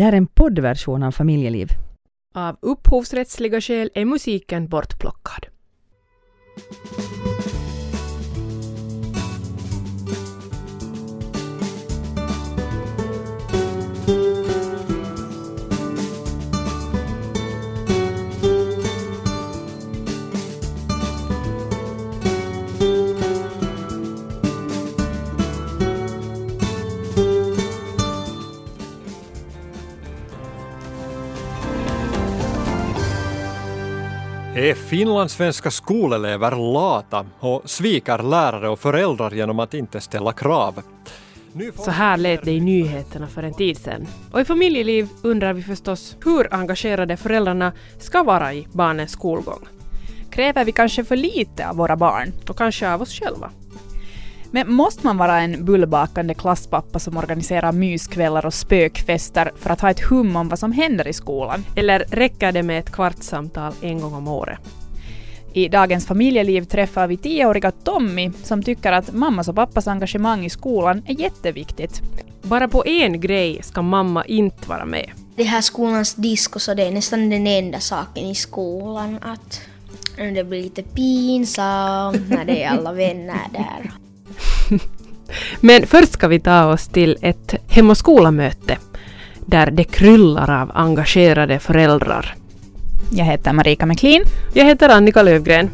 Det här är en poddversion av Familjeliv. Av upphovsrättsliga skäl är musiken bortplockad. Är finlandssvenska skolelever lata och sviker lärare och föräldrar genom att inte ställa krav? Så här lät det i nyheterna för en tid sedan. Och i familjeliv undrar vi förstås hur engagerade föräldrarna ska vara i barnens skolgång. Kräver vi kanske för lite av våra barn? Och kanske av oss själva. Men måste man vara en bullbakande klasspappa som organiserar myskvällar och spökfester för att ha ett hum om vad som händer i skolan? Eller räcker det med ett kvartssamtal en gång om året? I dagens familjeliv träffar vi tioåriga Tommy som tycker att mammas och pappas engagemang i skolan är jätteviktigt. Bara på en grej ska mamma inte vara med. Det här skolans disco så det är nästan den enda saken i skolan att det blir lite pinsamt när det är alla vänner där. Men först ska vi ta oss till ett Hem och skola-möte där det kryllar av engagerade föräldrar. Jag heter Marika McLean. Jag heter Annika Lövgren.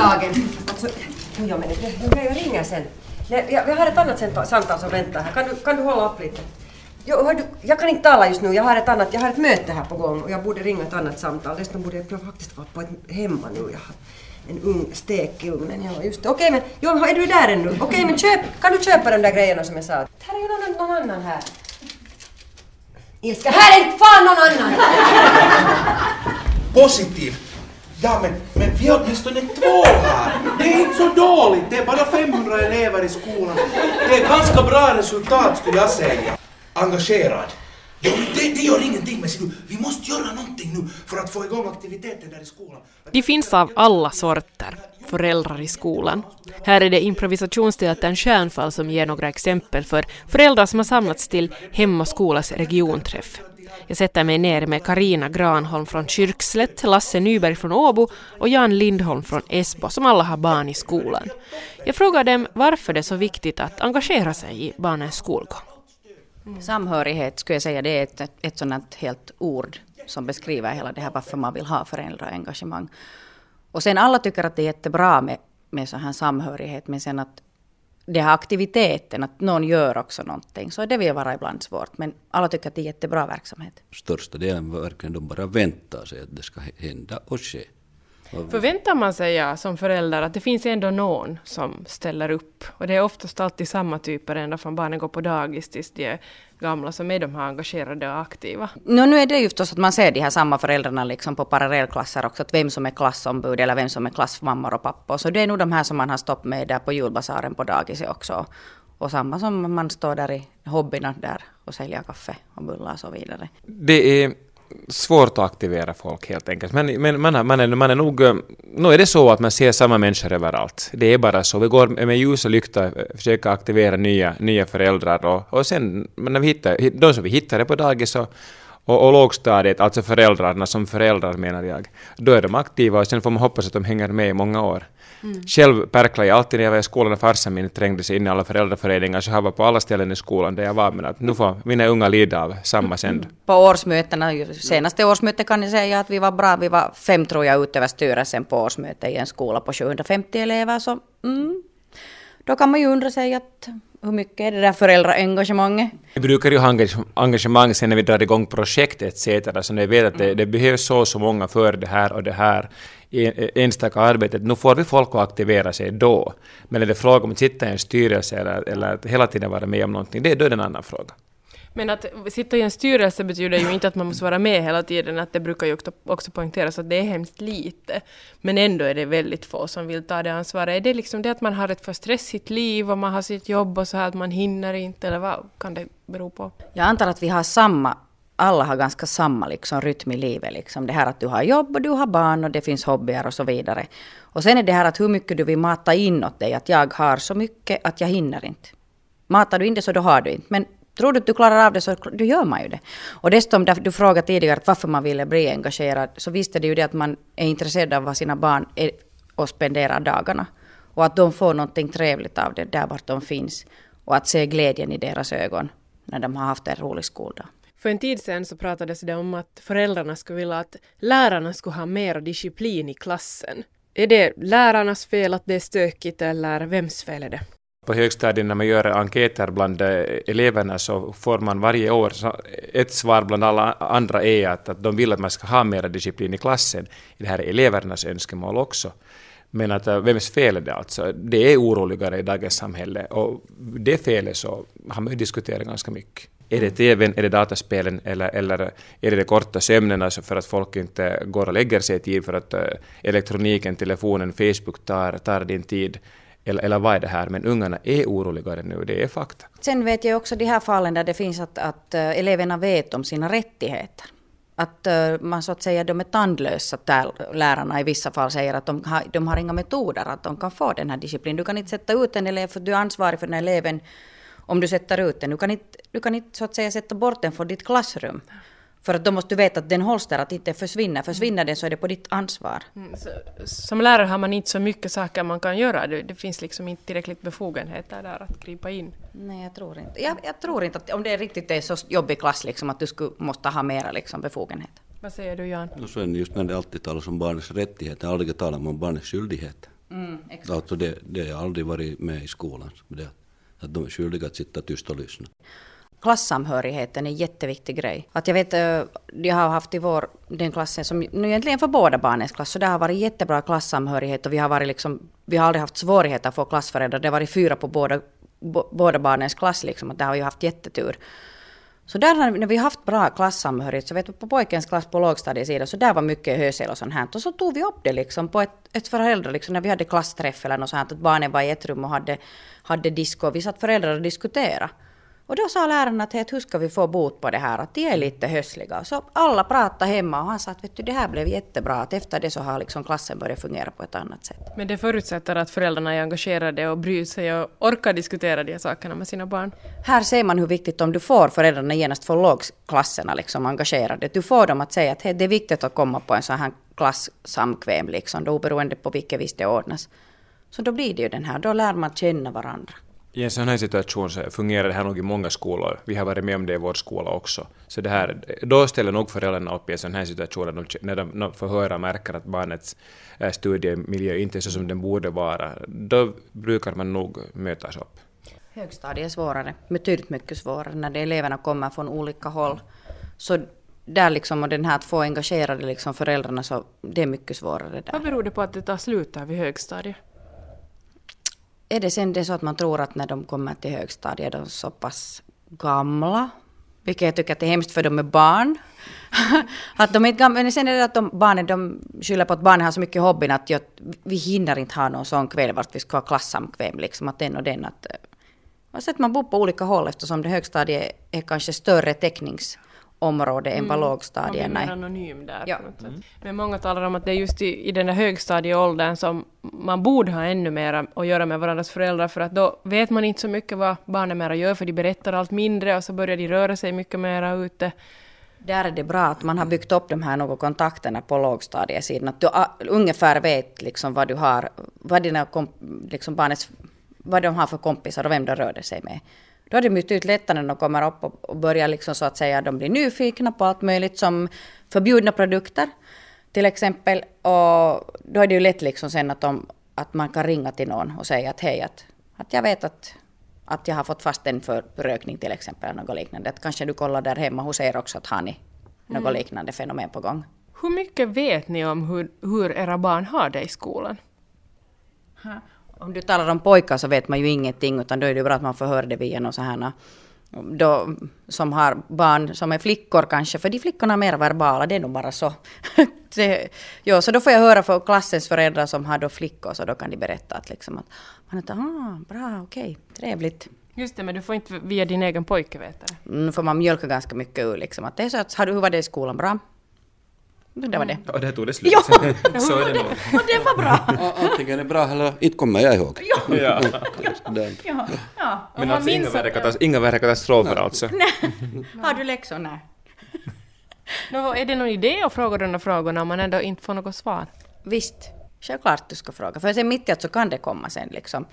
upptagen. Alltså, ja, men det, det, jag ringer sen. Jag, jag har ett annat samtal- samtal som väntar här. Kan du, kan du hålla upp lite? Jo, hör du, jag kan inte tala just nu. Jag har, ett annat, jag har ett möte här på gång och jag borde ringa ett annat samtal. Dessutom borde jag faktiskt vara på ett hemma nu. Jag har en ung stek i ugnen. Ja, just det. Okej, men jo, är du där ännu? Okej, men köp, kan du köpa de där grejerna som jag sa? Här är ju någon, någon annan här. Ilska, här är inte fan någon annan! Positiv. Ja, men, men vi har åtminstone två här. Det är inte så dåligt. Det är bara 500 elever i skolan. Det är ganska bra resultat skulle jag säga. Engagerad. Ja, men det, det gör ingenting, men du, vi måste göra någonting nu för att få igång aktiviteten där i skolan. De finns av alla sorter, föräldrar i skolan. Här är det improvisationsteatern Stjärnfall som ger några exempel för föräldrar som har samlats till Hem och skolas regionträff. Jag sätter mig ner med Karina Granholm från Kyrkslätt, Lasse Nyberg från Åbo och Jan Lindholm från Esbo som alla har barn i skolan. Jag frågar dem varför det är så viktigt att engagera sig i barnens skolgång. Mm. Samhörighet skulle jag säga, det är ett, ett sådant helt ord som beskriver hela det här varför man vill ha föräldraengagemang. Och sen alla tycker att det är jättebra med, med så här samhörighet, men sen att det här aktiviteten, att någon gör också någonting, så det vill vara ibland svårt. Men alla tycker att det är jättebra verksamhet. största delen verkligen de bara väntar sig att det ska hända och ske. Förväntar man sig ja, som förälder att det finns ändå någon som ställer upp? Och det är oftast alltid samma typer ända från barnen går på dagis tills de är gamla som är de här engagerade och aktiva. No, nu är det ju förstås att man ser de här samma föräldrarna liksom på parallellklasser också, att vem som är klassombud eller vem som är klassmammor och pappor. Så det är nog de här som man har stått med där på julbasaren på dagiset också. Och samma som man står där i hobbyna där och säljer kaffe och bullar och så vidare. Det är svårt att aktivera folk helt enkelt. Men, men man, är- man, är, man är nog... Nu är det så att man ser samma människor överallt. Det är bara så. Vi går med ljus och lykta och försöker aktivera nya, nya föräldrar och, och sen när vi hittar, de som vi hittade på dagis så och, och lågstadiet, alltså föräldrarna som föräldrar menar jag, då är de aktiva och sen får man hoppas att de hänger med i många år. Själv pärklade jag alltid när jag var i skolan och farsan min trängde sig in i alla föräldraföreningar så jag var på alla ställen i skolan där jag var men att nu får mina unga lida av samma sänd. På årsmötena, senaste årsmötet kan jag säga att vi var bra. Vi var fem tror jag utöver styrelsen på årsmöte i en skola på 750 elever. Så mm, då kan man ju undra sig att hur mycket är det där föräldraengagemanget? Vi brukar ju ha engage- engagemang sen när vi drar igång projekt etc. Så när vi vet att det, det behövs så och så många för det här och det här i i enstaka arbetet, nu får vi folk att aktivera sig då. Men är det fråga om att sitta i en styrelse eller, eller att hela tiden vara med om någonting, det, är det en annan fråga. Men att sitta i en styrelse betyder ju inte att man måste vara med hela tiden, att det brukar ju också- poängteras att det är hemskt lite. Men ändå är det väldigt få som vill ta det ansvaret. Är det liksom det att man har ett för stressigt liv och man har sitt jobb och så här att man hinner inte, eller vad kan det bero på? Jag antar att vi har samma alla har ganska samma liksom, rytm i livet. Liksom. Det här att du har jobb och du har barn och det finns hobbyer och så vidare. Och sen är det här att hur mycket du vill mata inåt dig. Att jag har så mycket att jag hinner inte. Matar du inte så då har du inte. Men tror du att du klarar av det så då gör man ju det. Och dessutom, du frågade tidigare varför man ville bli engagerad. Så visst är det ju det att man är intresserad av vad sina barn är och spenderar dagarna. Och att de får någonting trevligt av det där vart de finns. Och att se glädjen i deras ögon när de har haft en rolig skoldag. För en tid sedan så pratades det om att föräldrarna skulle vilja att lärarna skulle ha mer disciplin i klassen. Är det lärarnas fel att det är stökigt eller vems fel är det? På högstadiet när man gör enkäter bland eh, eleverna så får man varje år eh, ett svar bland alla andra är att, att de vill att man ska ha mer disciplin i klassen. Det här är elevernas önskemål också. Men att eh, vems fel är det alltså? Det är oroligare i dagens samhälle och det felet så har man ju diskuterat ganska mycket. Är det TVn, är det dataspelen eller, eller är det de korta sömnen alltså för att folk inte går och lägger sig i tid för att elektroniken, telefonen, Facebook tar, tar din tid? Eller, eller vad är det här? Men ungarna är oroligare nu, det är fakta. Sen vet jag också de här fallen där det finns att, att eh, eleverna vet om sina rättigheter att eh, man så att säga de är tandlösa där lärarna i vissa fall säger att de har, de har inga metoder att de kan få den här disciplinen. Du kan inte sätta ut en elev för du är ansvarig för den här eleven om du sätter ut den. Du kan inte, du kan inte så att säga sätta bort den från ditt klassrum. För att då måste du veta att den hålls där, att inte försvinner. Försvinner den så är det på ditt ansvar. Mm, så, som lärare har man inte så mycket saker man kan göra. Det, det, finns liksom inte tillräckligt befogenheter där att gripa in. Nej, jag tror inte. Jag, jag tror inte att om det är riktigt är så jobbig klass liksom, att du skulle, måste ha mera liksom, befogenheter. Vad säger du Jan? Och sen just när det alltid talas om barnets rättigheter, aldrig talar man om barnets skyldigheter. Mm, alltså det, det har aldrig varit med i skolan. Det, att de är skyldiga att sitta tyst och lyssna klassamhörigheten är en jätteviktig grej. Att jag vet, eh, jag har haft i vår, den klassen som nu egentligen för båda barnens klass, så det har varit jättebra klassamhörighet och vi har varit liksom, vi har aldrig haft svårigheter att få klassföräldrar. Det har varit fyra på båda, båda barnens klass liksom, och där har vi haft jättetur. Så där har, när vi haft bra klassamhörighet, så vet du, på pojkens klass på lågstadiesidan, så där var mycket hösel och sånt här. Och så tog vi upp det liksom på ett, ett föräldrar, liksom, när vi hade klassträff eller något sånt, att barnen var i ett rum och hade, hade disco. Vi satt föräldrar och diskuterade. Och då sa läraren att hur ska vi få bot på det här, att de är lite hösliga. Så alla pratade hemma och han sa att vet du, det här blev jättebra, att efter det så har liksom klassen börjat fungera på ett annat sätt. Men det förutsätter att föräldrarna är engagerade och bryr sig och orkar diskutera de här sakerna med sina barn. Här ser man hur viktigt om du får föräldrarna genast från lågklasserna liksom engagerade. Du får dem att säga att hey, det är viktigt att komma på en sån här klassamkväm, liksom, då oberoende på vilket vis det ordnas. Så då blir det ju den här, då lär man känna varandra. I en sån här situation så fungerar det här nog i många skolor. Vi har varit med om det i vår skola också. Så det här, då ställer nog föräldrarna upp i en sån här situation när de, när de får höra och märker att barnets äh, studiemiljö inte är så som den borde vara. Då brukar man nog mötas upp. Högstadiet är svårare, betydligt mycket svårare när de eleverna kommer från olika håll. Så där liksom, och den här att få engagerade liksom föräldrarna, så det är mycket svårare där. Vad beror det på att det tar slut där vid högstadiet? Är det sen det så att man tror att när de kommer till högstadiet är de så pass gamla, vilket jag tycker att det är hemskt för de är barn. att de är gamla, men sen är det att de, barnen de skyller på att barnen har så mycket hobbyn att jag, vi hinner inte ha någon sån kväll vart vi ska ha klassamkväm, liksom att den och den. Att, och så att man bor på olika håll eftersom det högstadiet är kanske större täcknings område än vad mm. lågstadierna är. Anonym där. Ja. Mm. Men många talar om att det är just i, i den där högstadieåldern som man borde ha ännu mer att göra med varandras föräldrar för att då vet man inte så mycket vad barnen mera gör för de berättar allt mindre och så börjar de röra sig mycket mera ute. Där är det bra att man har byggt upp de här några kontakterna på lågstadiesidan. Att du ungefär vet liksom vad du har, vad dina liksom barnets, vad de har för kompisar och vem de rör sig med. Då är det betydligt lättare när de kommer upp och börjar liksom så att säga, de blir nyfikna på allt möjligt som förbjudna produkter till exempel. Och då är det ju lätt liksom sen att, de, att man kan ringa till någon och säga att hej, att, att jag vet att, att jag har fått fast en för rökning till exempel, eller något liknande. Att kanske du kollar där hemma hos er också att har ni något mm. liknande fenomen på gång. Hur mycket vet ni om hur, hur era barn har det i skolan? Om du talar om pojkar så vet man ju ingenting, utan då är det bra att man får höra det via någon så här då, som har barn som är flickor kanske, för de flickorna är mer verbala, det är nog bara så. det, jo, så då får jag höra från klassens föräldrar som har då flickor, så då kan de berätta att liksom att man att, ah, bra, okej, okay, trevligt. Just det, men du får inte via din egen pojke veta nu får man mjölka ganska mycket ur liksom. Att det är så att, har du, hur var det i skolan? Bra? Det var det. Och där tog det slut. Ja, så är det nog. och det var bra. Antingen är bra eller inte kommer jag ihåg. Ja. Ja, ja. Men alltså inga värre, katas- inga värre katastrofer alltså. Har du läxor? Nej. Nå, är det någon idé att fråga de där frågorna om man ändå inte får något svar? Visst, självklart du ska fråga. För sen mitt i allt så kan det komma sen liksom.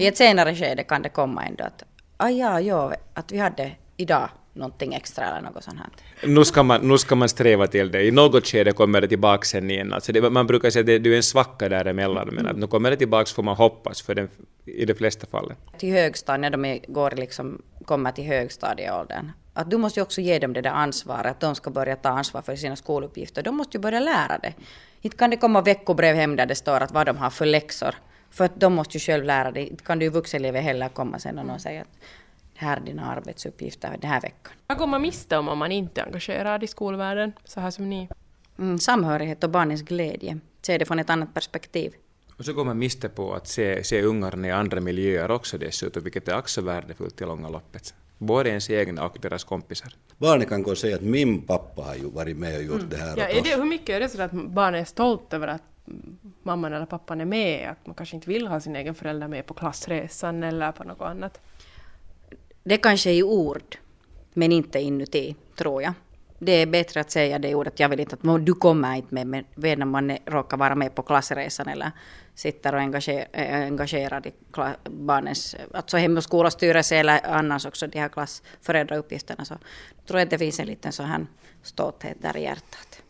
I ett senare skede kan det komma ändå att ah, ja, ja, att vi hade idag någonting extra eller något sånt här. Nu ska, man, nu ska man sträva till det. I något skede kommer det tillbaka sen igen. Alltså det, man brukar säga att det, det är en svacka däremellan, men att nu kommer det tillbaka får man hoppas för den, i de flesta fallen. Till högstadiet, när de går liksom, kommer till högstadieåldern. Att du måste ju också ge dem det där ansvaret, att de ska börja ta ansvar för sina skoluppgifter. De måste ju börja lära det. Inte kan det komma veckobrev hem där det står att vad de har för läxor. För att de måste ju själv lära det. Inte kan du i vuxenlivet heller komma sen och någon säger att här är dina arbetsuppgifter den här veckan. Vad går man miste om om man inte är engagerad i skolvärlden, så här som ni? Mm, samhörighet och barnens glädje. Se det från ett annat perspektiv. Och så går man miste på att se, se ungarna i andra miljöer också dessutom, vilket är också värdefullt i långa loppet. Både ens egna och deras kompisar. Barnet kan gå och säga att min pappa har ju varit med och gjort det här Ja, är det, hur mycket är det så att barnet är stolt över att mm, mamman eller pappan är med? Att man kanske inte vill ha sin egen förälder med på klassresan eller på något annat? Det kanske är i ord, men inte inuti, tror jag. Det är bättre att säga det i ordet, jag vill inte att du kommer inte med, men när man råkar vara med på klassresan eller sitter och engager, eh, är engagerad i barnens, alltså hem och skolastyrelse eller annars också de här klassföräldrauppgifterna, så tror jag att det finns en liten sån här stolthet där i hjärtat.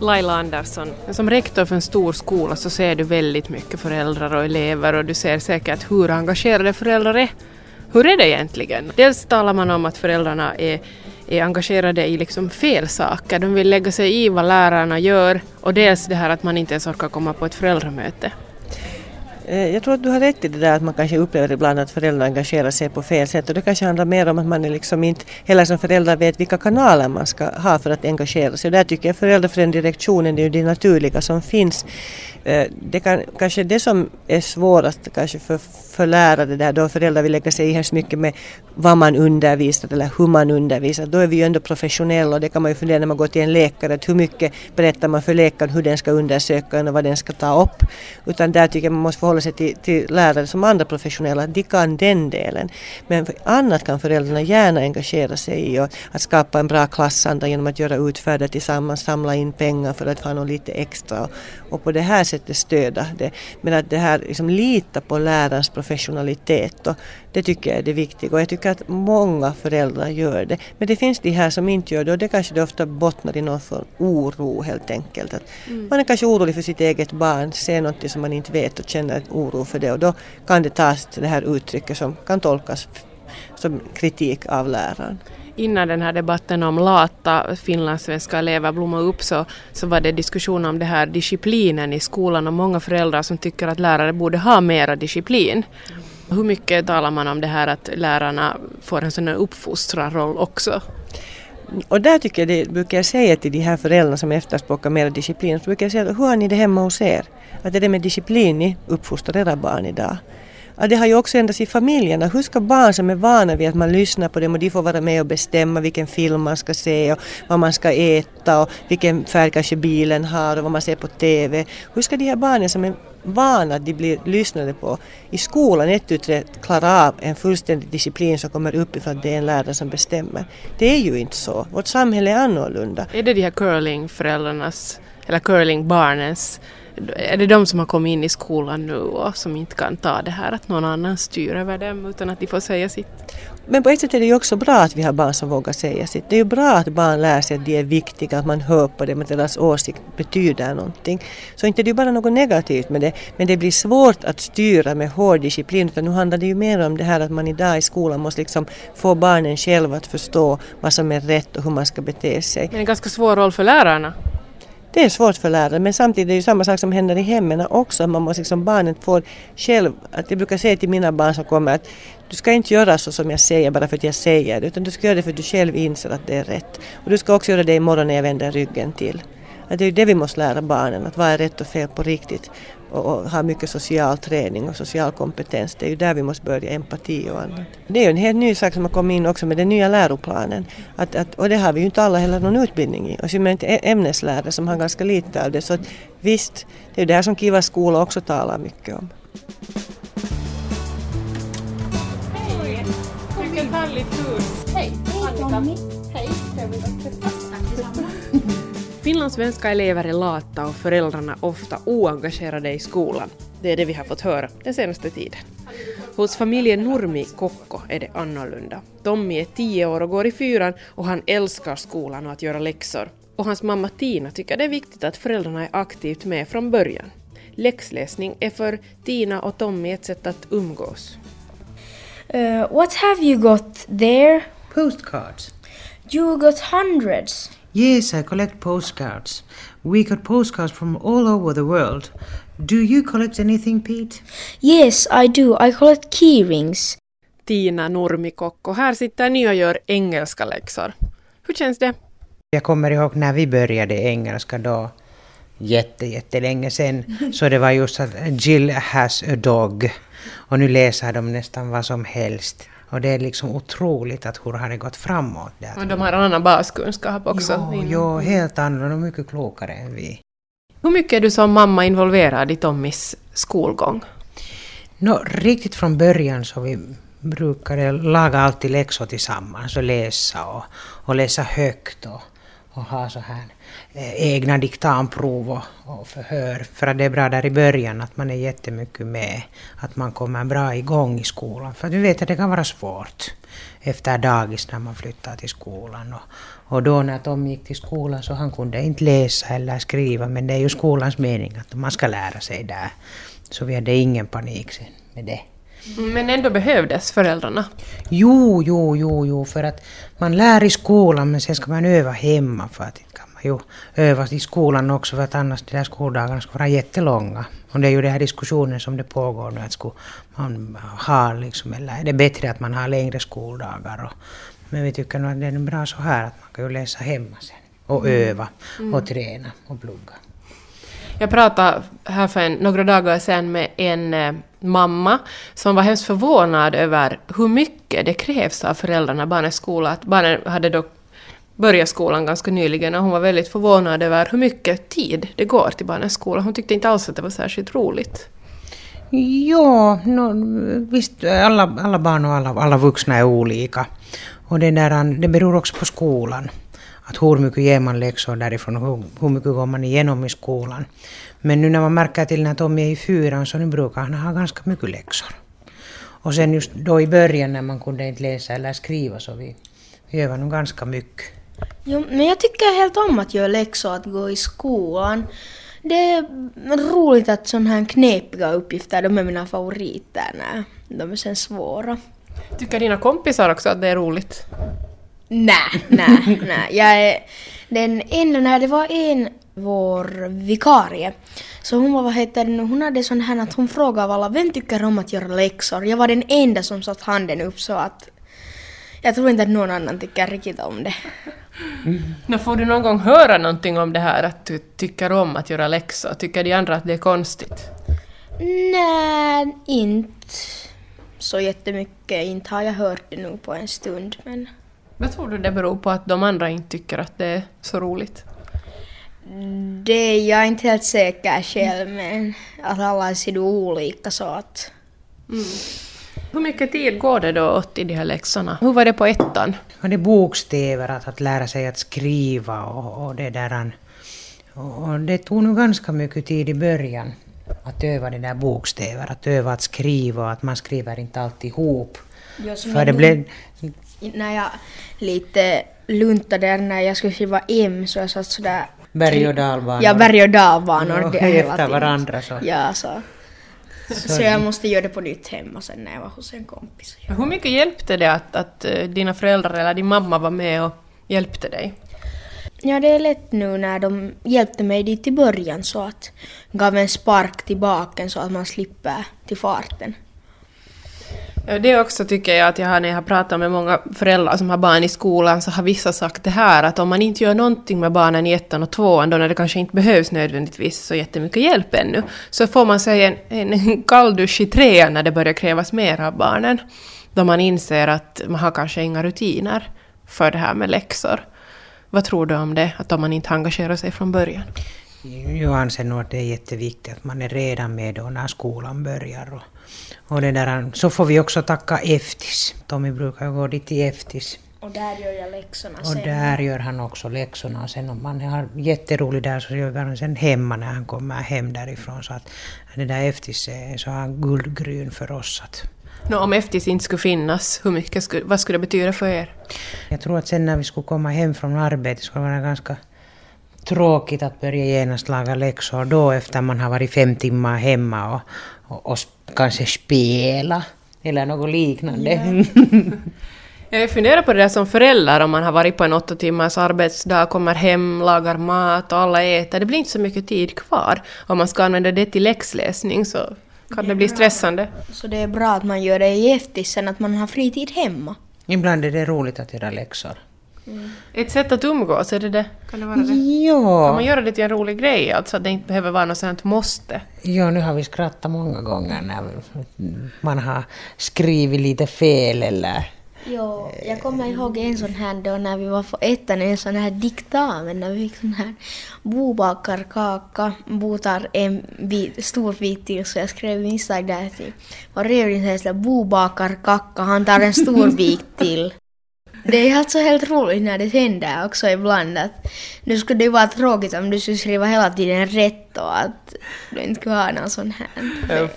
Laila Andersson, som rektor för en stor skola så ser du väldigt mycket föräldrar och elever och du ser säkert hur engagerade föräldrar är. Hur är det egentligen? Dels talar man om att föräldrarna är, är engagerade i liksom fel saker, de vill lägga sig i vad lärarna gör och dels det här att man inte ens orkar komma på ett föräldramöte. Eh, jag tror att du har rätt i det där att man kanske upplever ibland att föräldrar engagerar sig på fel sätt och det kanske handlar mer om att man är liksom inte heller som förälder vet vilka kanaler man ska ha för att engagera sig. Och där tycker jag föräldraföräldredirektionen är ju det naturliga som finns. Eh, det kan, kanske det som är svårast kanske för, för lärare där då föräldrar vill lägga sig i hemskt mycket med vad man undervisar eller hur man undervisar. Då är vi ju ändå professionella och det kan man ju fundera när man går till en läkare att hur mycket berättar man för läkaren hur den ska undersöka en och vad den ska ta upp. Utan där tycker jag man måste förhålla sig till, till lärare som andra professionella, de kan den delen. Men annat kan föräldrarna gärna engagera sig i och att skapa en bra klassanda genom att göra utfärder tillsammans, samla in pengar för att få något lite extra och, och på det här sättet stödja det. Men att det här liksom lita på lärarens professionalitet och det tycker jag är det viktiga och jag tycker att många föräldrar gör det. Men det finns de här som inte gör det och det kanske det ofta bottnar i någon form oro helt enkelt. Att Man är kanske orolig för sitt eget barn, ser något som man inte vet och känner oro för det och då kan det tas till det här uttrycket som kan tolkas som kritik av läraren. Innan den här debatten om lata finlandssvenska elever blommade upp så, så var det diskussion om det här disciplinen i skolan och många föräldrar som tycker att lärare borde ha mera disciplin. Hur mycket talar man om det här att lärarna får en sån här uppfostrarroll också? Och där tycker jag det brukar jag säga till de här föräldrarna som efterspråkar mer disciplin, så brukar jag säga hur har ni det hemma hos er? Att det är det med disciplin ni uppfostrar era barn idag. Att det har ju också ändrats i familjerna. Hur ska barn som är vana vid att man lyssnar på dem och de får vara med och bestämma vilken film man ska se och vad man ska äta och vilken färg kanske bilen har och vad man ser på TV. Hur ska de här barnen som är vana att de blir lyssnade på i skolan ett ut klara av en fullständig disciplin som kommer uppifrån att det är en lärare som bestämmer. Det är ju inte så. Vårt samhälle är annorlunda. Är det de här curlingföräldrarnas, eller curlingbarnens, är det de som har kommit in i skolan nu och som inte kan ta det här att någon annan styr över dem utan att de får säga sitt? Men på ett sätt är det ju också bra att vi har barn som vågar säga sitt. Det är ju bra att barn lär sig att de är viktiga, att man hör på dem, att deras åsikt betyder någonting. Så inte det är bara något negativt med det, men det blir svårt att styra med hård disciplin, utan nu handlar det ju mer om det här att man idag i skolan måste liksom få barnen själva att förstå vad som är rätt och hur man ska bete sig. Men en ganska svår roll för lärarna. Det är svårt för lärare men samtidigt är det ju samma sak som händer i hemmen också. Man måste liksom, barnet får själv, att jag brukar säga till mina barn som kommer att du ska inte göra så som jag säger bara för att jag säger det utan du ska göra det för att du själv inser att det är rätt. Och du ska också göra det imorgon när jag vänder ryggen till. Att det är ju det vi måste lära barnen, att vad är rätt och fel på riktigt. och, och ha mycket social träning och social kompetens. Det är ju där vi måste börja, empati och annat. Det är ju en helt ny sak som har kommit in också med den nya läroplanen. Att, att, och det har vi ju inte alla heller någon utbildning i. Och så inte ämneslärare som har ganska lite av det. Så att, visst, det är ju det här som Kiva skola också talar mycket om. Hej! Vilken härlig tur! Hej! Annika! Hej! Finlandssvenska elever är lata och föräldrarna ofta oengagerade i skolan. Det är det vi har fått höra den senaste tiden. Hos familjen Nurmi Kokko är det annorlunda. Tommy är tio år och går i fyran och han älskar skolan och att göra läxor. Och hans mamma Tina tycker det är viktigt att föräldrarna är aktivt med från början. Läxläsning är för Tina och Tommy ett sätt att umgås. Uh, what have you got there? Postcards. You got hundreds. Yes, I collect postcards. We got postcards from all over the world. Do you collect anything, Pete? Yes, I do. I collect keyrings. Tina Nurmikokko, här sitter ni och gör engelska läxor. Hur känns det? Jag kommer ihåg när vi började engelska då, jätte, jättelänge sedan, så det var just att Jill has a dog. Och nu läser de nästan vad som helst. Och det är liksom otroligt att hur har det gått framåt där. Och de har en annan baskunskap också. Jo, jo helt annorlunda och mycket klokare än vi. Hur mycket är du som mamma involverad i Tommys skolgång? Nå, riktigt från början så vi brukade laga alltid läxor tillsammans och läsa och, och läsa högt och, och ha så här eh, egna diktanprov och, och förhör. För att det är bra där i början att man är jättemycket med, att man kommer bra igång i skolan. För vi vet att det kan vara svårt efter dagis när man flyttar till skolan. Och, och då när Tom gick till skolan så han kunde inte läsa eller skriva men det är ju skolans mening att man ska lära sig där. Så vi hade ingen panik sen med det. Men ändå behövdes föräldrarna? Jo, jo, jo, jo, för att man lär i skolan men sen ska man öva hemma för att inte kan man ju öva i skolan också för att annars de där skoldagarna ska vara jättelånga. Och det är ju den här diskussionen som det pågår nu att ska man ha liksom, eller är det bättre att man har längre skoldagar? Och, men vi tycker nog att det är bra så här att man kan ju läsa hemma sen och Mm. öva Mm. och träna och plugga. Jag pratade här för en, några dagar sedan med en eh, mamma som var hemskt förvånad över hur mycket det krävs av föräldrarna barnens skola. Att barnen hade då börjat skolan ganska nyligen och hon var väldigt förvånad över hur mycket tid det går till barnens skola. Hon tyckte inte alls att det var särskilt roligt. Ja, no, visst alla, alla barn och alla, alla vuxna är olika. Och det, där, det beror också på skolan. Att hur mycket ger man läxor därifrån och hur, hur mycket går man igenom i skolan. Men nu när man märker till när Tommy är i fyran så nu brukar han ha ganska mycket läxor. Och sen just då i början när man kunde inte läsa eller skriva så vi, vi övar nog ganska mycket. Jo, men jag tycker helt om att göra läxor, att gå i skolan. Det är roligt att sådana här knepiga uppgifter, de är mina favoriter när de är sen svåra. Tycker dina kompisar också att det är roligt? Nej, nej, nej. Jag är den enda, när det var en vår vikarie, så hon var, vad heter det nu, hon hade sån här att hon frågade alla, vem tycker om att göra läxor? Jag var den enda som satt handen upp så att jag tror inte att någon annan tycker riktigt om det. Nå, får du någon gång höra någonting om det här att du tycker om att göra läxor? Tycker de andra att det är konstigt? Nej, inte så jättemycket. Inte har jag hört det nu på en stund, men Vad tror du det beror på att de andra inte tycker att det är så roligt? det är jag inte helt säker själv, men att alla är så olika så att... Hur mycket tid går det då åt i de här läxorna? Hur var det på ettan? Och det är bokstäver, att, att lära sig att skriva och, och det där. Och det tog nog ganska mycket tid i början att öva de där bokstäver, att öva att skriva och att man skriver inte alltid ihop. Ja, För det nu- blev... När jag lite luntade när jag skulle skriva M så jag satt sådär... Berg och dalbanor. Ja, berg och dalbanor. Ja, det hela efter varandra så. Ja, så. Så jag måste göra det på nytt hemma sen när jag var hos en kompis. Hur mycket hjälpte det att, att eh, dina föräldrar eller din mamma var med och hjälpte dig? Ja, det är lätt nu när de hjälpte mig dit i början så att gav en spark till baken så att man slipper till farten. Det också tycker jag att jag har, när jag har pratat med många föräldrar som har barn i skolan, så har vissa sagt det här att om man inte gör någonting med barnen i ettan och tvåan, då när det kanske inte behövs nödvändigtvis så jättemycket hjälp ännu, så får man sig en, en kalldusch i trean när det börjar krävas mer av barnen. Då man inser att man har kanske inga rutiner för det här med läxor. Vad tror du om det, att om man inte engagerar sig från början? Jag anser nog att det är jätteviktigt att man är redan med då när skolan börjar. Och, och det där, så får vi också tacka Eftis. Tommy brukar gå dit till Eftis. Och där gör jag läxorna Och sen. där gör han också läxorna. Sen om man har jätteroligt där så gör han sen hemma när han kommer hem därifrån. Så att det där Eftis är så här guldgryn för oss. Att Nå, om FTIS inte skulle finnas, hur mycket skulle, vad skulle det betyda för er? jag tror att sen när vi skulle komma hem från arbetet skulle det vara ganska tråkigt att börja genast laga läxor då efter man har varit fem timmar hemma och, och, och kanske spela eller något liknande. Jag funderar på det där som förälder om man har varit på en åtta timmars arbetsdag, kommer hem, lagar mat och alla äter. Det blir inte så mycket tid kvar. Om man ska använda det till läxläsning så kan det bli stressande. Så det är bra att man gör det i eftisen, att man har fritid hemma. Ibland är det roligt att göra läxor. Ett sätt att umgås, är det det? Kan det vara det? Ja. Kan man göra det till en rolig grej, alltså att det inte behöver vara något sånt måste? Ja, nu har vi skrattat många gånger när man har skrivit lite fel eller... Jo, jag kommer ihåg en sån här då när vi var på ettan, en sån här diktamen när vi fick sån här Bo bakar kaka, Bo tar en bit, stor bit till så jag skrev misstag där till. Och Revlin säger sådär Bo bakar kaka, han tar en stor bit till. Det är alltså helt roligt när det händer också ibland att nu skulle det ju vara tråkigt om du skulle skriva hela tiden rätt och att du inte skulle ha någon sån här.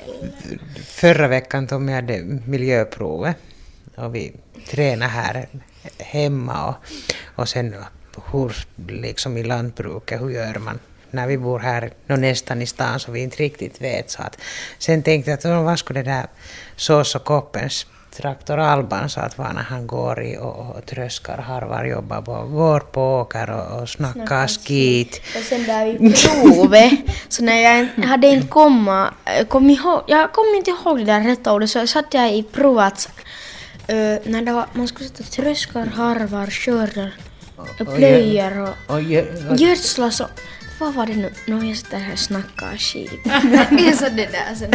Förra veckan tog vi hade miljöprovet och vi tränade här hemma och, och sen hur, liksom i lantbruket, hur gör man när vi bor här no, nästan i stan så vi inte riktigt vet. Så att, sen tänkte jag att vad skulle det där sås och koppens traktor Alban sa att var när han går i och, och tröskar, harvar, jobbar på, går på åker och, och snackar skit. Och sen där vid provet, så när jag hade inte komma, eh, kom ihåg, jag kommer inte ihåg det där rätta ordet, så satt jag i provat uh, när det var, man skulle sätta tröskar, harvar, skördar, plöjer och, Och, gö- och, gödsla så. Vad var det nu? Nå, jag sitter här och snackar skit. jag sa det där sen.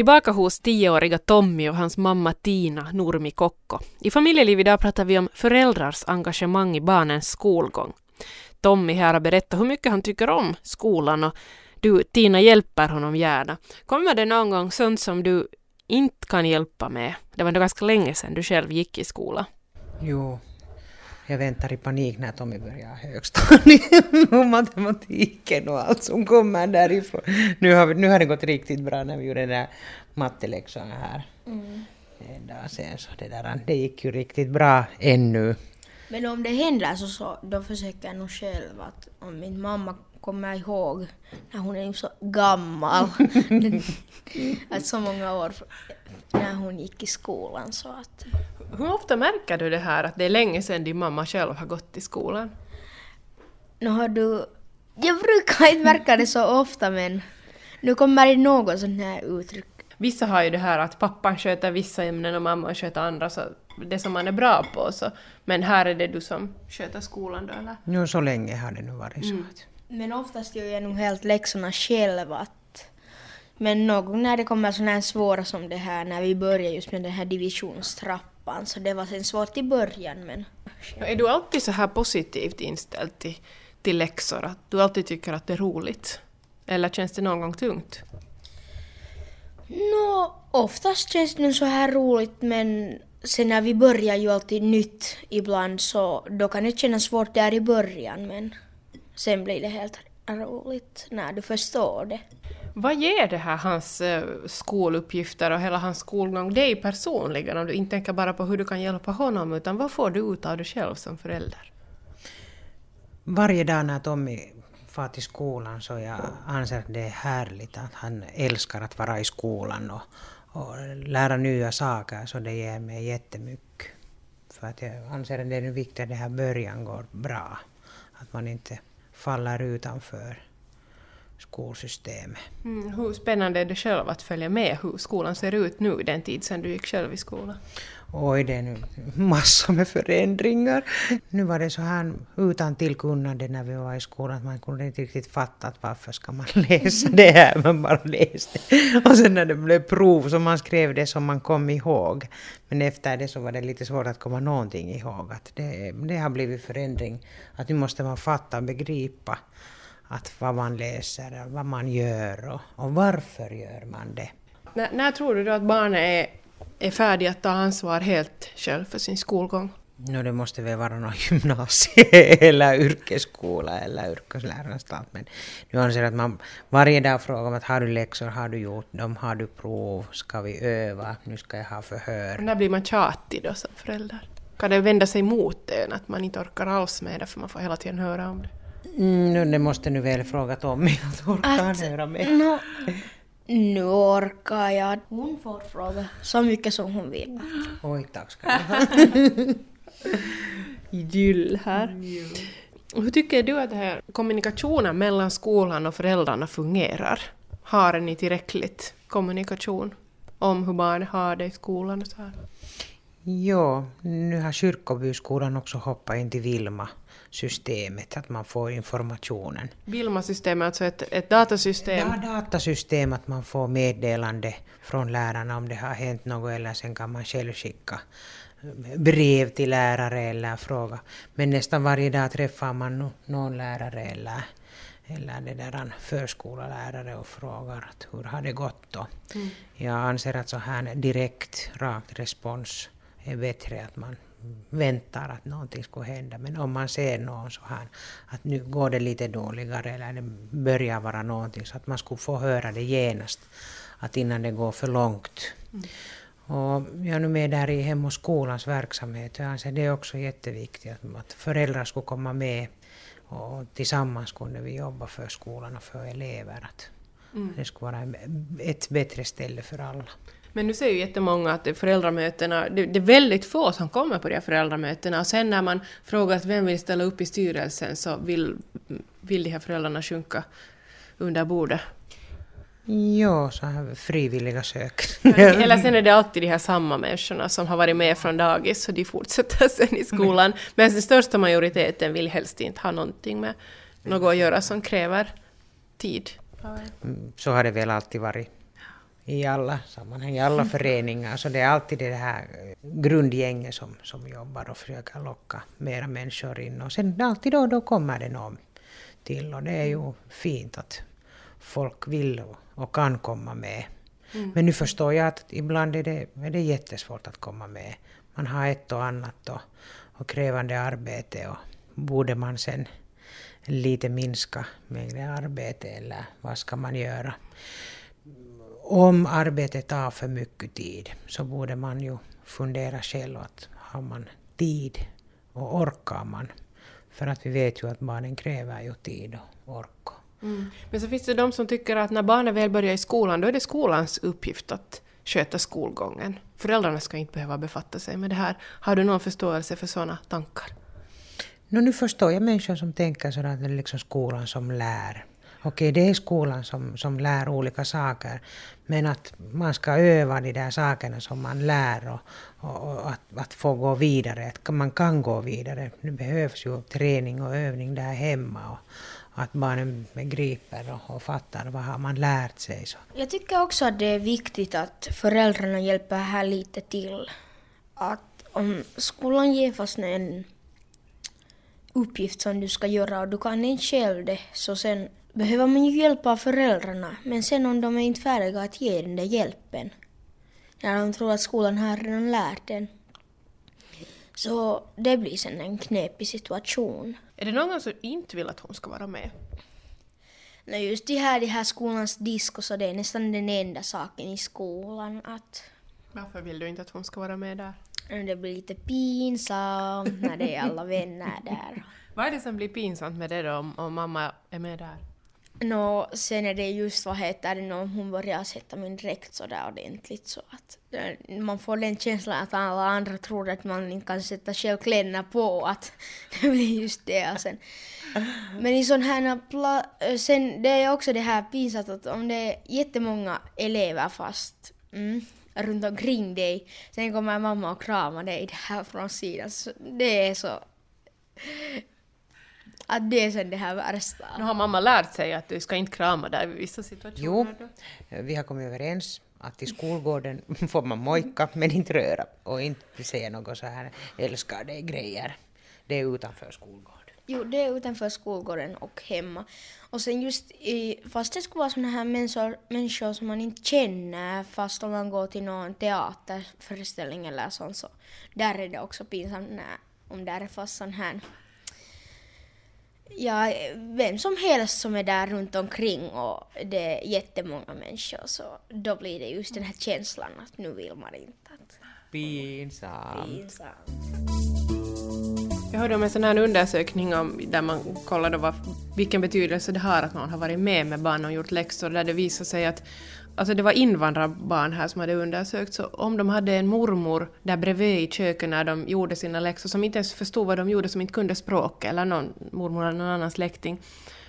Tillbaka hos tioåriga Tommy och hans mamma Tina Nurmi Kokko. I familjeliv idag pratar vi om föräldrars engagemang i barnens skolgång. Tommy här har berättat hur mycket han tycker om skolan och du, Tina, hjälper honom gärna. Kommer det någon gång sånt som du inte kan hjälpa med? Det var ändå ganska länge sedan du själv gick i skolan. jo, jag väntar i panik när Tommy börjar högstadiet och matematiken och allt som kommer därifrån. Nu har, vi, nu har det gått riktigt bra när vi gjorde den där matteläxorna här. En dag sen så det där, det gick ju riktigt bra ännu. Men om det händer så, så då försöker jag nog själv att om min mamma kommer ihåg när hon är så gammal, att så många år när hon gick i skolan så att Hur ofta märker du det här att det är länge sedan din mamma själv har gått i skolan? Nu har du... Jag brukar inte märka det så ofta men nu kommer det något sånt här uttryck. Vissa har ju det här att pappan sköter vissa ämnen och mamman sköter andra, så det som man är bra på. Så. Men här är det du som sköter skolan då, eller? Nu så länge har det nu varit så. Mm. Men oftast gör jag nog helt läxorna själv att men någon när det kommer sådana här svåra som det här när vi börjar just med den här divisionstrappan så det var sen svårt i början men Är du alltid så här positivt inställd till, till läxor? Att du alltid tycker att det är roligt? Eller känns det någon gång tungt? Nå, oftast känns det så här roligt men sen när vi börjar ju alltid nytt ibland så då kan det kännas svårt där i början men sen blir det helt roligt när du förstår det. Vad ger det här hans eh, skoluppgifter och hela hans skolgång dig personligen? Om du inte tänker bara på hur du kan hjälpa honom, utan vad får du ut av det själv som förälder? Varje dag när Tommy far till skolan så jag anser att det är härligt att han älskar att vara i skolan och, och lära nya saker så det ger mig jättemycket. För att jag anser att det är viktigt att det här början går bra. Att man inte faller utanför. skolsystemet. Mm, hur spännande är det själv att följa med hur skolan ser ut nu den tid sedan du gick själv i skolan? Oj, det är nu massor med förändringar. Nu var det så här utan tillkunnande när vi var i skolan att man kunde inte riktigt fatta att varför ska man läsa det här, man bara läste. Och sen när det blev prov så man skrev det som man kom ihåg. Men efter det så var det lite svårt att komma någonting ihåg. Att det, det har blivit förändring, att nu måste man fatta och begripa att vad man läser, vad man gör och, och varför gör man det. När, när tror du då att barnet är, är färdig att ta ansvar helt själv för sin skolgång? No, det måste väl vara någon gymnasie eller yrkesskola eller yrkesläraranstalt. Men nu anser att man varje dag frågar om att har du läxor, har du gjort dem, har du prov, ska vi öva, nu ska jag ha förhör. Och när blir man tjatig då som förälder? Kan det vända sig mot en att man inte orkar alls med det för man får hela tiden höra om det? Mm, nu, det måste nu väl fråga Tommy att orkar Att- höra med. Nå, nu orkar jag. Hon får fråga så mycket som hon vill. Oj, tack ska du ha. Idyll här. Och Hur tycker du att det här kommunikationen mellan skolan och föräldrarna fungerar? Har ni tillräckligt kommunikation om hur barnet har det i skolan och så här? Jo, nu har kyrkobyskolan också hoppat in till Vilma-systemet, att man får informationen. Bilma-systemet, alltså ett, ett datasystem. Ja, datasystem att man får meddelande från lärarna om det har hänt något eller sen kan man själv skicka brev till lärare eller fråga. Men nästan varje dag träffar man någon lärare eller, eller det där en förskolalärare och frågar att hur har det gått då. Mm. Jag anser att så här direkt, rakt respons är bättre att man väntar att någonting ska hända. Men om man ser någon så här att nu går det lite dåligare eller det börjar vara någonting så att man skulle få höra det genast. Att innan det går för långt. Och jag är nu med där i Hem och skolans verksamhet och jag anser det är också jätteviktigt att, föräldrar skulle komma med och tillsammans kunde vi jobba för skolan och för elever. Att Mm. det skulle vara ett bättre ställe för alla. Men nu säger ju jättemånga att föräldramötena, det, det är väldigt få som kommer på de här föräldramötena och sen när man frågar att vem vill ställa upp i styrelsen så vill, vill de här föräldrarna sjunka under bordet. Ja, så här frivilliga sök. Eller sen är det alltid de här samma människorna som har varit med från dagis och de fortsätter sen i skolan. Men den största majoriteten vill helst inte ha någonting med något att göra som kräver tid. Mm, Så har det väl alltid varit i alla sammanhang, i alla föreningar. Så det är alltid det här grundgänget som, som jobbar och försöker locka mera människor in. Och sen alltid då då kommer det någon till och det är ju fint att folk vill och, och kan komma med. Mm. Men nu förstår jag att ibland är det, är det jättesvårt att komma med. Man har ett och annat och, och krävande arbete och borde man sen lite minska mängden arbete eller vad ska man göra? Om arbetet tar för mycket tid så borde man ju fundera själv att har man tid och orkar man? För att vi vet ju att barnen kräver ju tid och ork. Mm. Men så finns det de som tycker att när barnen väl börjar i skolan, då är det skolans uppgift att sköta skolgången. Föräldrarna ska inte behöva befatta sig med det här. Har du någon förståelse för sådana tankar? Nu förstår jag människor som tänker sådär att det är liksom skolan som lär. Okej, det är skolan som, som lär olika saker, men att man ska öva de där sakerna som man lär och, och, och att, att få gå vidare, att man kan gå vidare. Det behövs ju träning och övning där hemma och, att barnen begriper och, och fattar vad har man lärt sig. Så. Jag tycker också att det är viktigt att föräldrarna hjälper här lite till. Att om skolan ger fast en uppgift som du ska göra och du kan inte själv det, så sen behöver man ju hjälpa föräldrarna. Men sen om de är inte färdiga att ge den där hjälpen, när de tror att skolan har redan lärt den, så det blir sen en knepig situation. Är det någon som inte vill att hon ska vara med? No just det här, det här skolans disco, så det är nästan den enda saken i skolan att Varför vill du inte att hon ska vara med där? det blir lite pinsamt när det är alla vänner där. Vad är det som blir pinsamt med det då om, om mamma är med där? Nå, sen är det just vad heter det när hon börjar sätta min dräkt sådär ordentligt så att eh, man får den känslan att alla andra tror att man inte kan sätta själv kläderna på att det blir just det och sen. Men i sån här pla- sen det är också det här pinsamt att om det är jättemånga elever fast mm, runt omkring dig sen kommer mamma och kramar dig det här från sidan så det är så att det är sen det här värsta. Nu har mamma lärt sig att du ska inte krama där i vissa situationer. Jo, då. vi har kommit överens att i skolgården får man mojka men inte röra och inte säga något så här älskar dig grejer. Det är utanför skolgården. Jo, det är utanför skolgården och hemma. Och sen just i, fast det skulle vara såna här människor, människor som man inte känner, fast om man går till någon teaterföreställning eller sånt så där är det också pinsamt när, om där är fast sån här Ja, vem som helst som är där runt omkring och det är jättemånga människor så då blir det just den här känslan att nu vill man inte att... Pinsamt. Pinsamt. Jag hörde om en sån här undersökning om, där man kollade vad, vilken betydelse det har att någon har varit med med barn och gjort läxor, där det visade sig att alltså det var invandrarbarn här som hade undersökt, så om de hade en mormor där bredvid i köket när de gjorde sina läxor, som inte ens förstod vad de gjorde, som inte kunde språk, eller någon mormor eller någon annan släkting,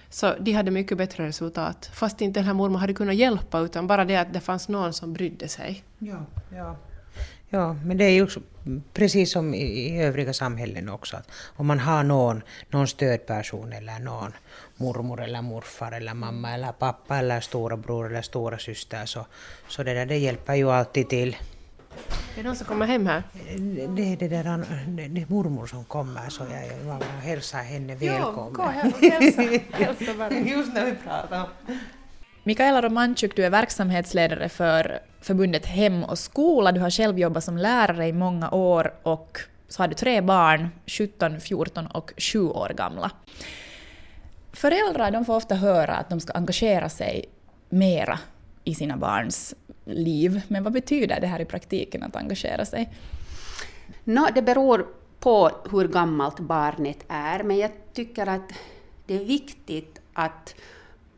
så de hade mycket bättre resultat. Fast inte den här mormor hade kunnat hjälpa, utan bara det att det fanns någon som brydde sig. Ja, ja. Ja, men det är ju precis som i, övriga samhällen också. Att om man har någon, någon stödperson eller någon mormor eller morfar eller mamma eller pappa eller storebror eller stora syster så, så det där det hjälper ju alltid till. Det är någon som kommer hem här. Det är det där, det, det är mormor som kommer så jag, jag hälsar henne välkommen. gå här och hälsa. hälsa bara. Just när vi pratar. Mikaela Romanchuk, du är verksamhetsledare för förbundet Hem och skola. Du har själv jobbat som lärare i många år och så har du tre barn, 17, 14 och 7 år gamla. Föräldrar de får ofta höra att de ska engagera sig mera i sina barns liv. Men vad betyder det här i praktiken att engagera sig? No, det beror på hur gammalt barnet är, men jag tycker att det är viktigt att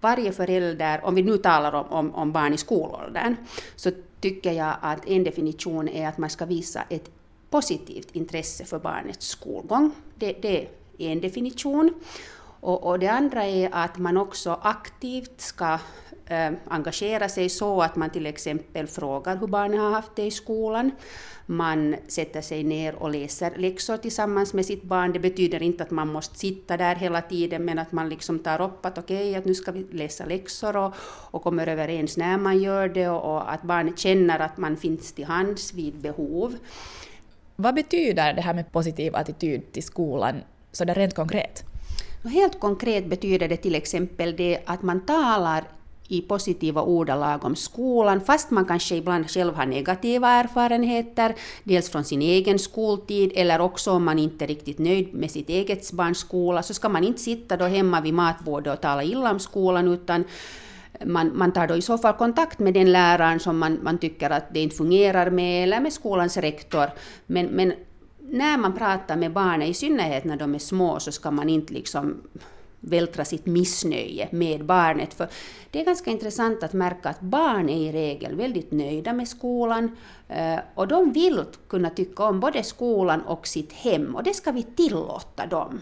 varje förälder, om vi nu talar om, om, om barn i skolåldern, så tycker jag att en definition är att man ska visa ett positivt intresse för barnets skolgång. Det, det är en definition. Och, och, det andra är att man också aktivt ska eh, engagera sig så att man till exempel frågar hur barnet har haft det i skolan. Man sätter sig ner och läser läxor tillsammans med sitt barn. Det betyder inte att man måste sitta där hela tiden, men att man liksom tar upp att okej, okay, att nu ska vi läsa läxor och, och kommer överens när man gör det och, och att barnet känner att man finns till hands vid behov. Vad betyder det här med positiv attityd till skolan, så det rent konkret? Helt konkret betyder det till exempel det att man talar i positiva ordalag om skolan, fast man kanske ibland själv har negativa erfarenheter, dels från sin egen skoltid, eller också om man inte är riktigt nöjd med sitt eget barns skola, så ska man inte sitta då hemma vid matbordet och tala illa om skolan, utan man, man tar då i så fall kontakt med den läraren som man, man tycker att det inte fungerar med, eller med skolans rektor. Men, men när man pratar med barnen, i synnerhet när de är små, så ska man inte liksom vältra sitt missnöje med barnet. För det är ganska intressant att märka att barn är i regel väldigt nöjda med skolan eh, och de vill kunna tycka om både skolan och sitt hem och det ska vi tillåta dem.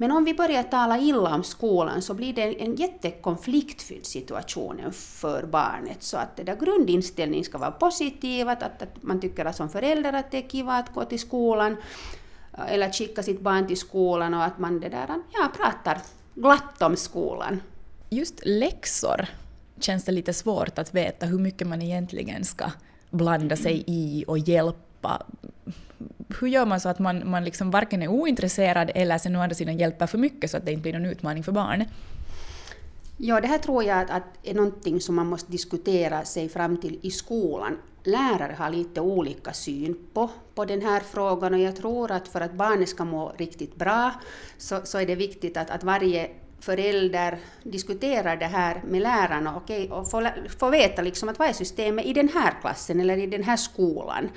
Men om vi börjar tala illa om skolan så blir det en jättekonfliktfylld situation för barnet. Så att det där grundinställningen ska vara positiv, att, att man tycker att som förälder att det är kiva att gå till skolan eh, eller att skicka sitt barn till skolan och att man det där, ja, pratar glatt om skolan. Just läxor känns det lite svårt att veta hur mycket man egentligen ska blanda sig i och hjälpa. Hur gör man så att man, man liksom varken är ointresserad eller sen å andra sidan hjälper för mycket så att det inte blir någon utmaning för barnet? Ja, det här tror jag att, att är någonting som man måste diskutera sig fram till i skolan. Lärare har lite olika syn på, på den här frågan och jag tror att för att barnet ska må riktigt bra så, så är det viktigt att, att varje förälder diskuterar det här med lärarna okay, och får, får veta liksom att vad är systemet i den här klassen eller i den här skolan.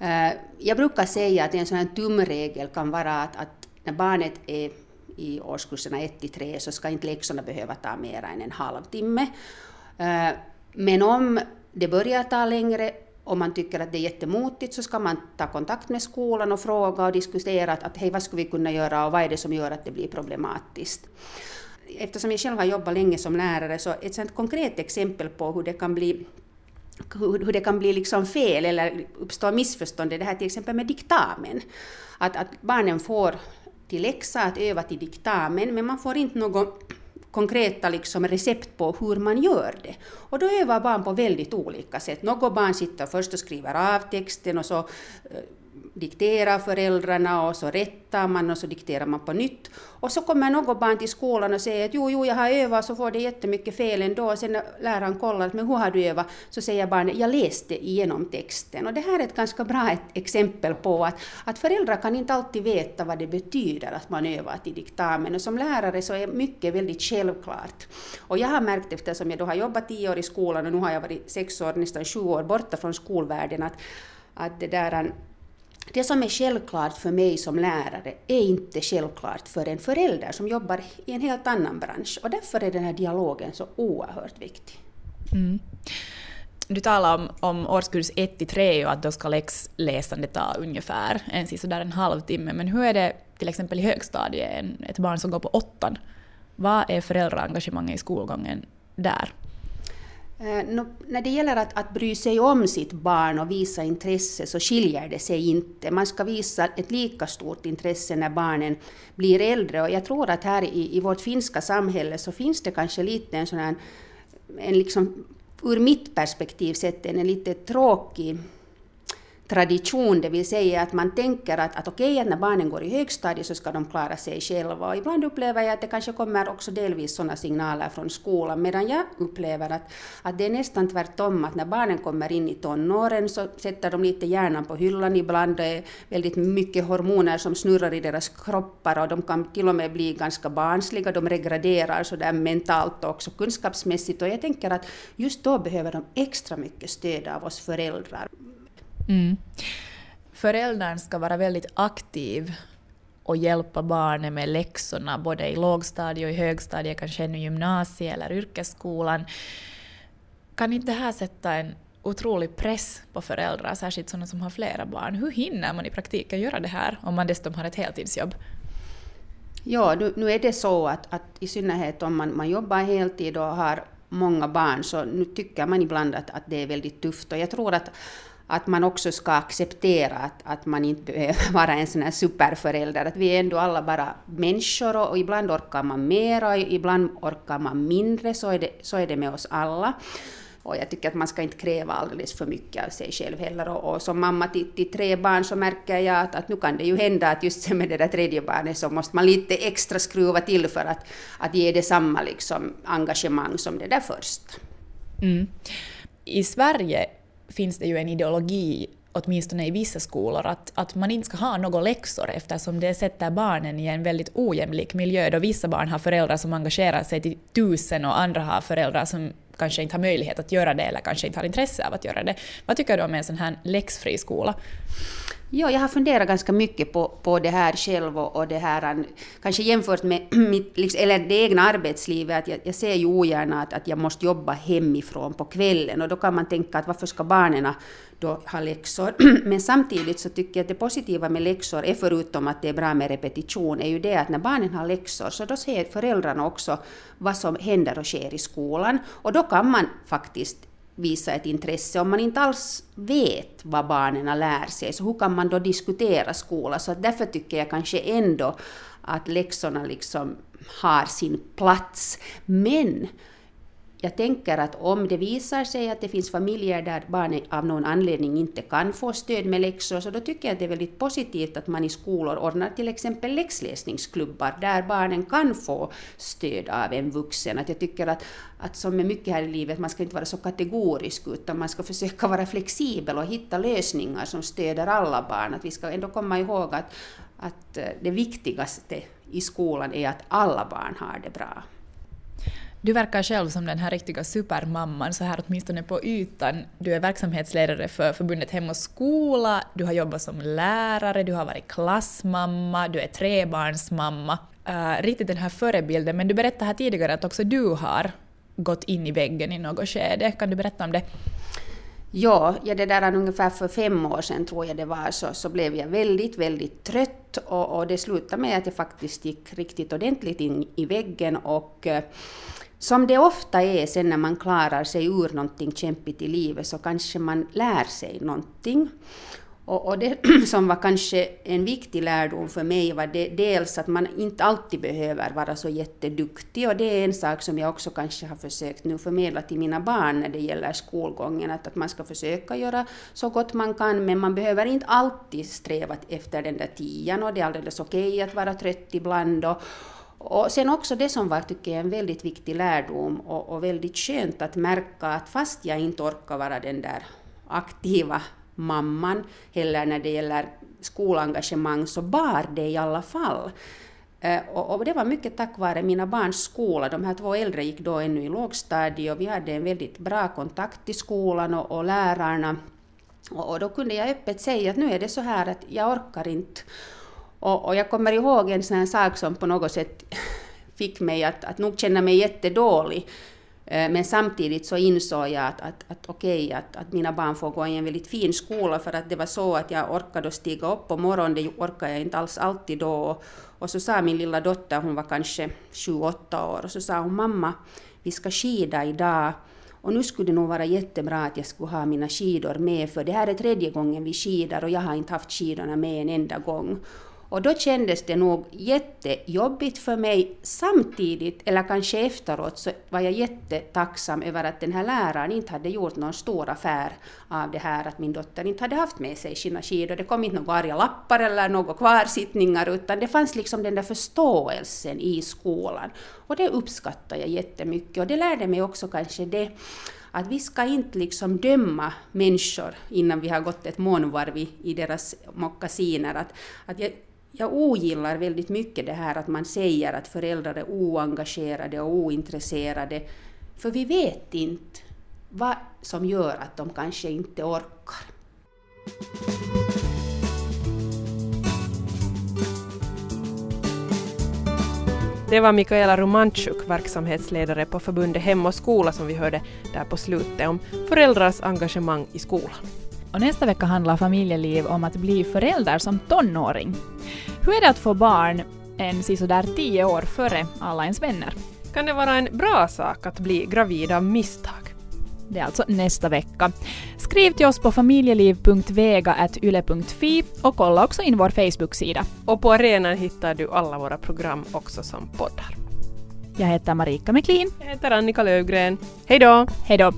Uh, jag brukar säga att en sån här tumregel kan vara att, att när barnet är i årskurserna 1-3, så ska inte läxorna behöva ta mer än en halvtimme. Eh, men om det börjar ta längre om man tycker att det är jättemotigt så ska man ta kontakt med skolan och fråga och diskutera att, att hej, vad skulle vi kunna göra och vad är det som gör att det blir problematiskt. Eftersom jag själv har jobbat länge som lärare så ett sånt konkret exempel på hur det kan bli hur det kan bli liksom fel eller uppstå missförstånd är det här till exempel med diktamen. Att, att barnen får till läxa att öva till diktamen men man får inte någon konkreta liksom recept på hur man gör det. Och då övar barn på väldigt olika sätt. Något barn sitter först och skriver av texten och så eh, dikterar föräldrarna och så rättar man och så dikterar man på nytt. Och så kommer något barn till skolan och säger att jo, jo, jag har övat så får det jättemycket fel ändå. Och sen när läraren kollar men hur har du övat så säger barnet jag läste igenom texten. Och det här är ett ganska bra ett exempel på att, att föräldrar kan inte alltid veta vad det betyder att man övar till diktamen. Och som lärare så är mycket väldigt självklart. Och jag har märkt eftersom jag då har jobbat tio år i skolan och nu har jag varit sex år, nästan sju år borta från skolvärlden att, att det där det som är självklart för mig som lärare är inte självklart för en förälder som jobbar i en helt annan bransch. Och därför är den här dialogen så oerhört viktig. Mm. Du talar om, om årskurs 1 till 3 och att då ska läxläsande ta ungefär en, sådär en halvtimme. Men hur är det till exempel i högstadiet, ett barn som går på åttan? Vad är föräldraengagemanget i skolgången där? Eh, när det gäller att, att bry sig om sitt barn och visa intresse så skiljer det sig inte. Man ska visa ett lika stort intresse när barnen blir äldre och jag tror att här i, i vårt finska samhälle så finns det kanske lite en sån här, en liksom, ur mitt perspektiv sett en lite tråkig tradition, det vill säga att man tänker att, att okej, okay, när barnen går i högstadiet så ska de klara sig själva. Och ibland upplever jag att det kanske kommer också delvis sådana signaler från skolan, medan jag upplever att, att det är nästan tvärtom, att när barnen kommer in i tonåren så sätter de lite hjärnan på hyllan ibland, det är väldigt mycket hormoner som snurrar i deras kroppar och de kan till och med bli ganska barnsliga, de regraderar sådär mentalt och också kunskapsmässigt och jag tänker att just då behöver de extra mycket stöd av oss föräldrar. Mm. Föräldern ska vara väldigt aktiv och hjälpa barnen med läxorna både i lågstadiet och i högstadiet, kanske ännu gymnasiet eller yrkesskolan. Kan inte det här sätta en otrolig press på föräldrar, särskilt sådana som har flera barn? Hur hinner man i praktiken göra det här om man dessutom har ett heltidsjobb? Ja, nu, nu är det så att, att i synnerhet om man, man jobbar heltid och har många barn så nu tycker man ibland att, att det är väldigt tufft och jag tror att att man också ska acceptera att, att man inte behöver vara en sån här superförälder. Att vi är ändå alla bara människor och, och ibland orkar man mer och ibland orkar man mindre. Så är det, så är det med oss alla. Och jag tycker att man ska inte kräva alldeles för mycket av sig själv heller. Och, och som mamma till, till, tre barn så märker jag att, att nu kan det ju hända att just med det där tredje barnet så måste man lite extra skruva till för att, att ge det samma liksom, engagemang som det där första. Mm. I Sverige finns det ju en ideologi åtminstone i vissa skolor, att, att man inte ska ha några läxor eftersom det sätter barnen i en väldigt ojämlik miljö då vissa barn har föräldrar som engagerar sig till tusen och andra har föräldrar som kanske inte har möjlighet att göra det eller kanske inte har intresse av att göra det. Vad tycker du om en sån här läxfri skola? Ja, jag har funderat ganska mycket på, på det här själv och, och det här, kanske jämfört med mitt, liksom, eller det egna arbetslivet, att jag, jag ser ju ogärna att, att jag måste jobba hemifrån på kvällen och då kan man tänka att varför ska barnen då ha läxor? Men samtidigt så tycker jag att det positiva med läxor är förutom att det är bra med repetition, är ju det att när barnen har läxor så då ser föräldrarna också vad som händer och sker i skolan och då kan man faktiskt visa ett intresse. Om man inte alls vet vad barnen lär sig, så hur kan man då diskutera skola? Så därför tycker jag kanske ändå att läxorna liksom har sin plats. Men jag tänker att om det visar sig att det finns familjer där barnen av någon anledning inte kan få stöd med läxor, så då tycker jag att det är väldigt positivt att man i skolor ordnar till exempel läxläsningsklubbar där barnen kan få stöd av en vuxen. Att jag tycker att, att som med mycket här i livet, man ska inte vara så kategorisk utan man ska försöka vara flexibel och hitta lösningar som stöder alla barn. Att vi ska ändå komma ihåg att, att det viktigaste i skolan är att alla barn har det bra. Du verkar själv som den här riktiga supermamman, så här åtminstone på ytan. Du är verksamhetsledare för förbundet Hem och skola, du har jobbat som lärare, du har varit klassmamma, du är trebarnsmamma. uh, riktigt den här förebilden, men du berättade här tidigare att också du har gått in i väggen i något skede. Kan du berätta om det? Ja, ja det där ungefär för fem år sedan tror jag det var, så, så blev jag väldigt, väldigt trött och, och det slutade med att jag faktiskt gick riktigt ordentligt in i väggen och eh, som det ofta är sen när man klarar sig ur någonting kämpigt i livet så kanske man lär sig någonting. Och, och, det som var kanske en viktig lärdom för mig var det, dels att man inte alltid behöver vara så jätteduktig och det är en sak som jag också kanske har försökt nu förmedla till mina barn när det gäller skolgången, att, att man ska försöka göra så gott man kan men man behöver inte alltid sträva efter den där tian och det är alldeles okej okay att vara trött ibland. Och, och sen också det som var tycker jag, en väldigt viktig lärdom och, och väldigt skönt att märka att fast jag inte orkar vara den där aktiva mamman heller när det gäller skolengagemang så bar det i alla fall. Eh, och, det var mycket tack vare mina barns skola. De här två äldre gick då ännu i lågstadiet och vi hade en väldigt bra kontakt i skolan och, och lärarna. Och, och, då kunde jag öppet säga att nu är det så här att jag orkar inte. Och, och jag kommer ihåg en sån här sak som på något sätt fick mig att, att nog känna mig jättedålig. Eh, men samtidigt så insåg jag att, att, att okej, okay, att, att mina barn får gå i en väldigt fin skola för att det var så att jag orkade stiga upp på morgonen, det orkade jag inte alls alltid då. Och så sa min lilla dotter, hon var kanske sju, åtta år, och så sa hon mamma, vi ska skida idag. Och nu skulle det nog vara jättebra att jag skulle ha mina skidor med, för det här är tredje gången vi skidar och jag har inte haft skidorna med en enda gång. Och då kändes det nog jättejobbigt för mig. Samtidigt, eller kanske efteråt, så var jag jättetacksam över att den här läraren inte hade gjort någon stor affär av det här att min dotter inte hade haft med sig sina skidor. Det kom inte några arga lappar eller några kvarsittningar, utan det fanns liksom den där förståelsen i skolan. Och det uppskattar jag jättemycket. Och det lärde mig också kanske det att vi ska inte liksom döma människor innan vi har gått ett månvarv i, i deras mockasiner. Att, att jag, jag ogillar väldigt mycket det här att man säger att föräldrar är oengagerade och ointresserade. För vi vet inte vad som gör att de kanske inte orkar. Det var Mikaela Romanchuk, verksamhetsledare på förbundet Hem och skola som vi hörde där på slutet om föräldrars engagemang i skolan. Och nästa vecka handlar familjeliv om att bli förälder som tonåring. Hur är det att få barn en sisådär tio år före alla ens vänner? Kan det vara en bra sak att bli gravid av misstag? Det är alltså nästa vecka. Skriv till oss på familjeliv.vega.yle.fi och kolla också in vår Facebook-sida. Och på arenan hittar du alla våra program också som poddar. Jag heter Marika McLean. Jag heter Annika Lövgren. Hej då! Hej då!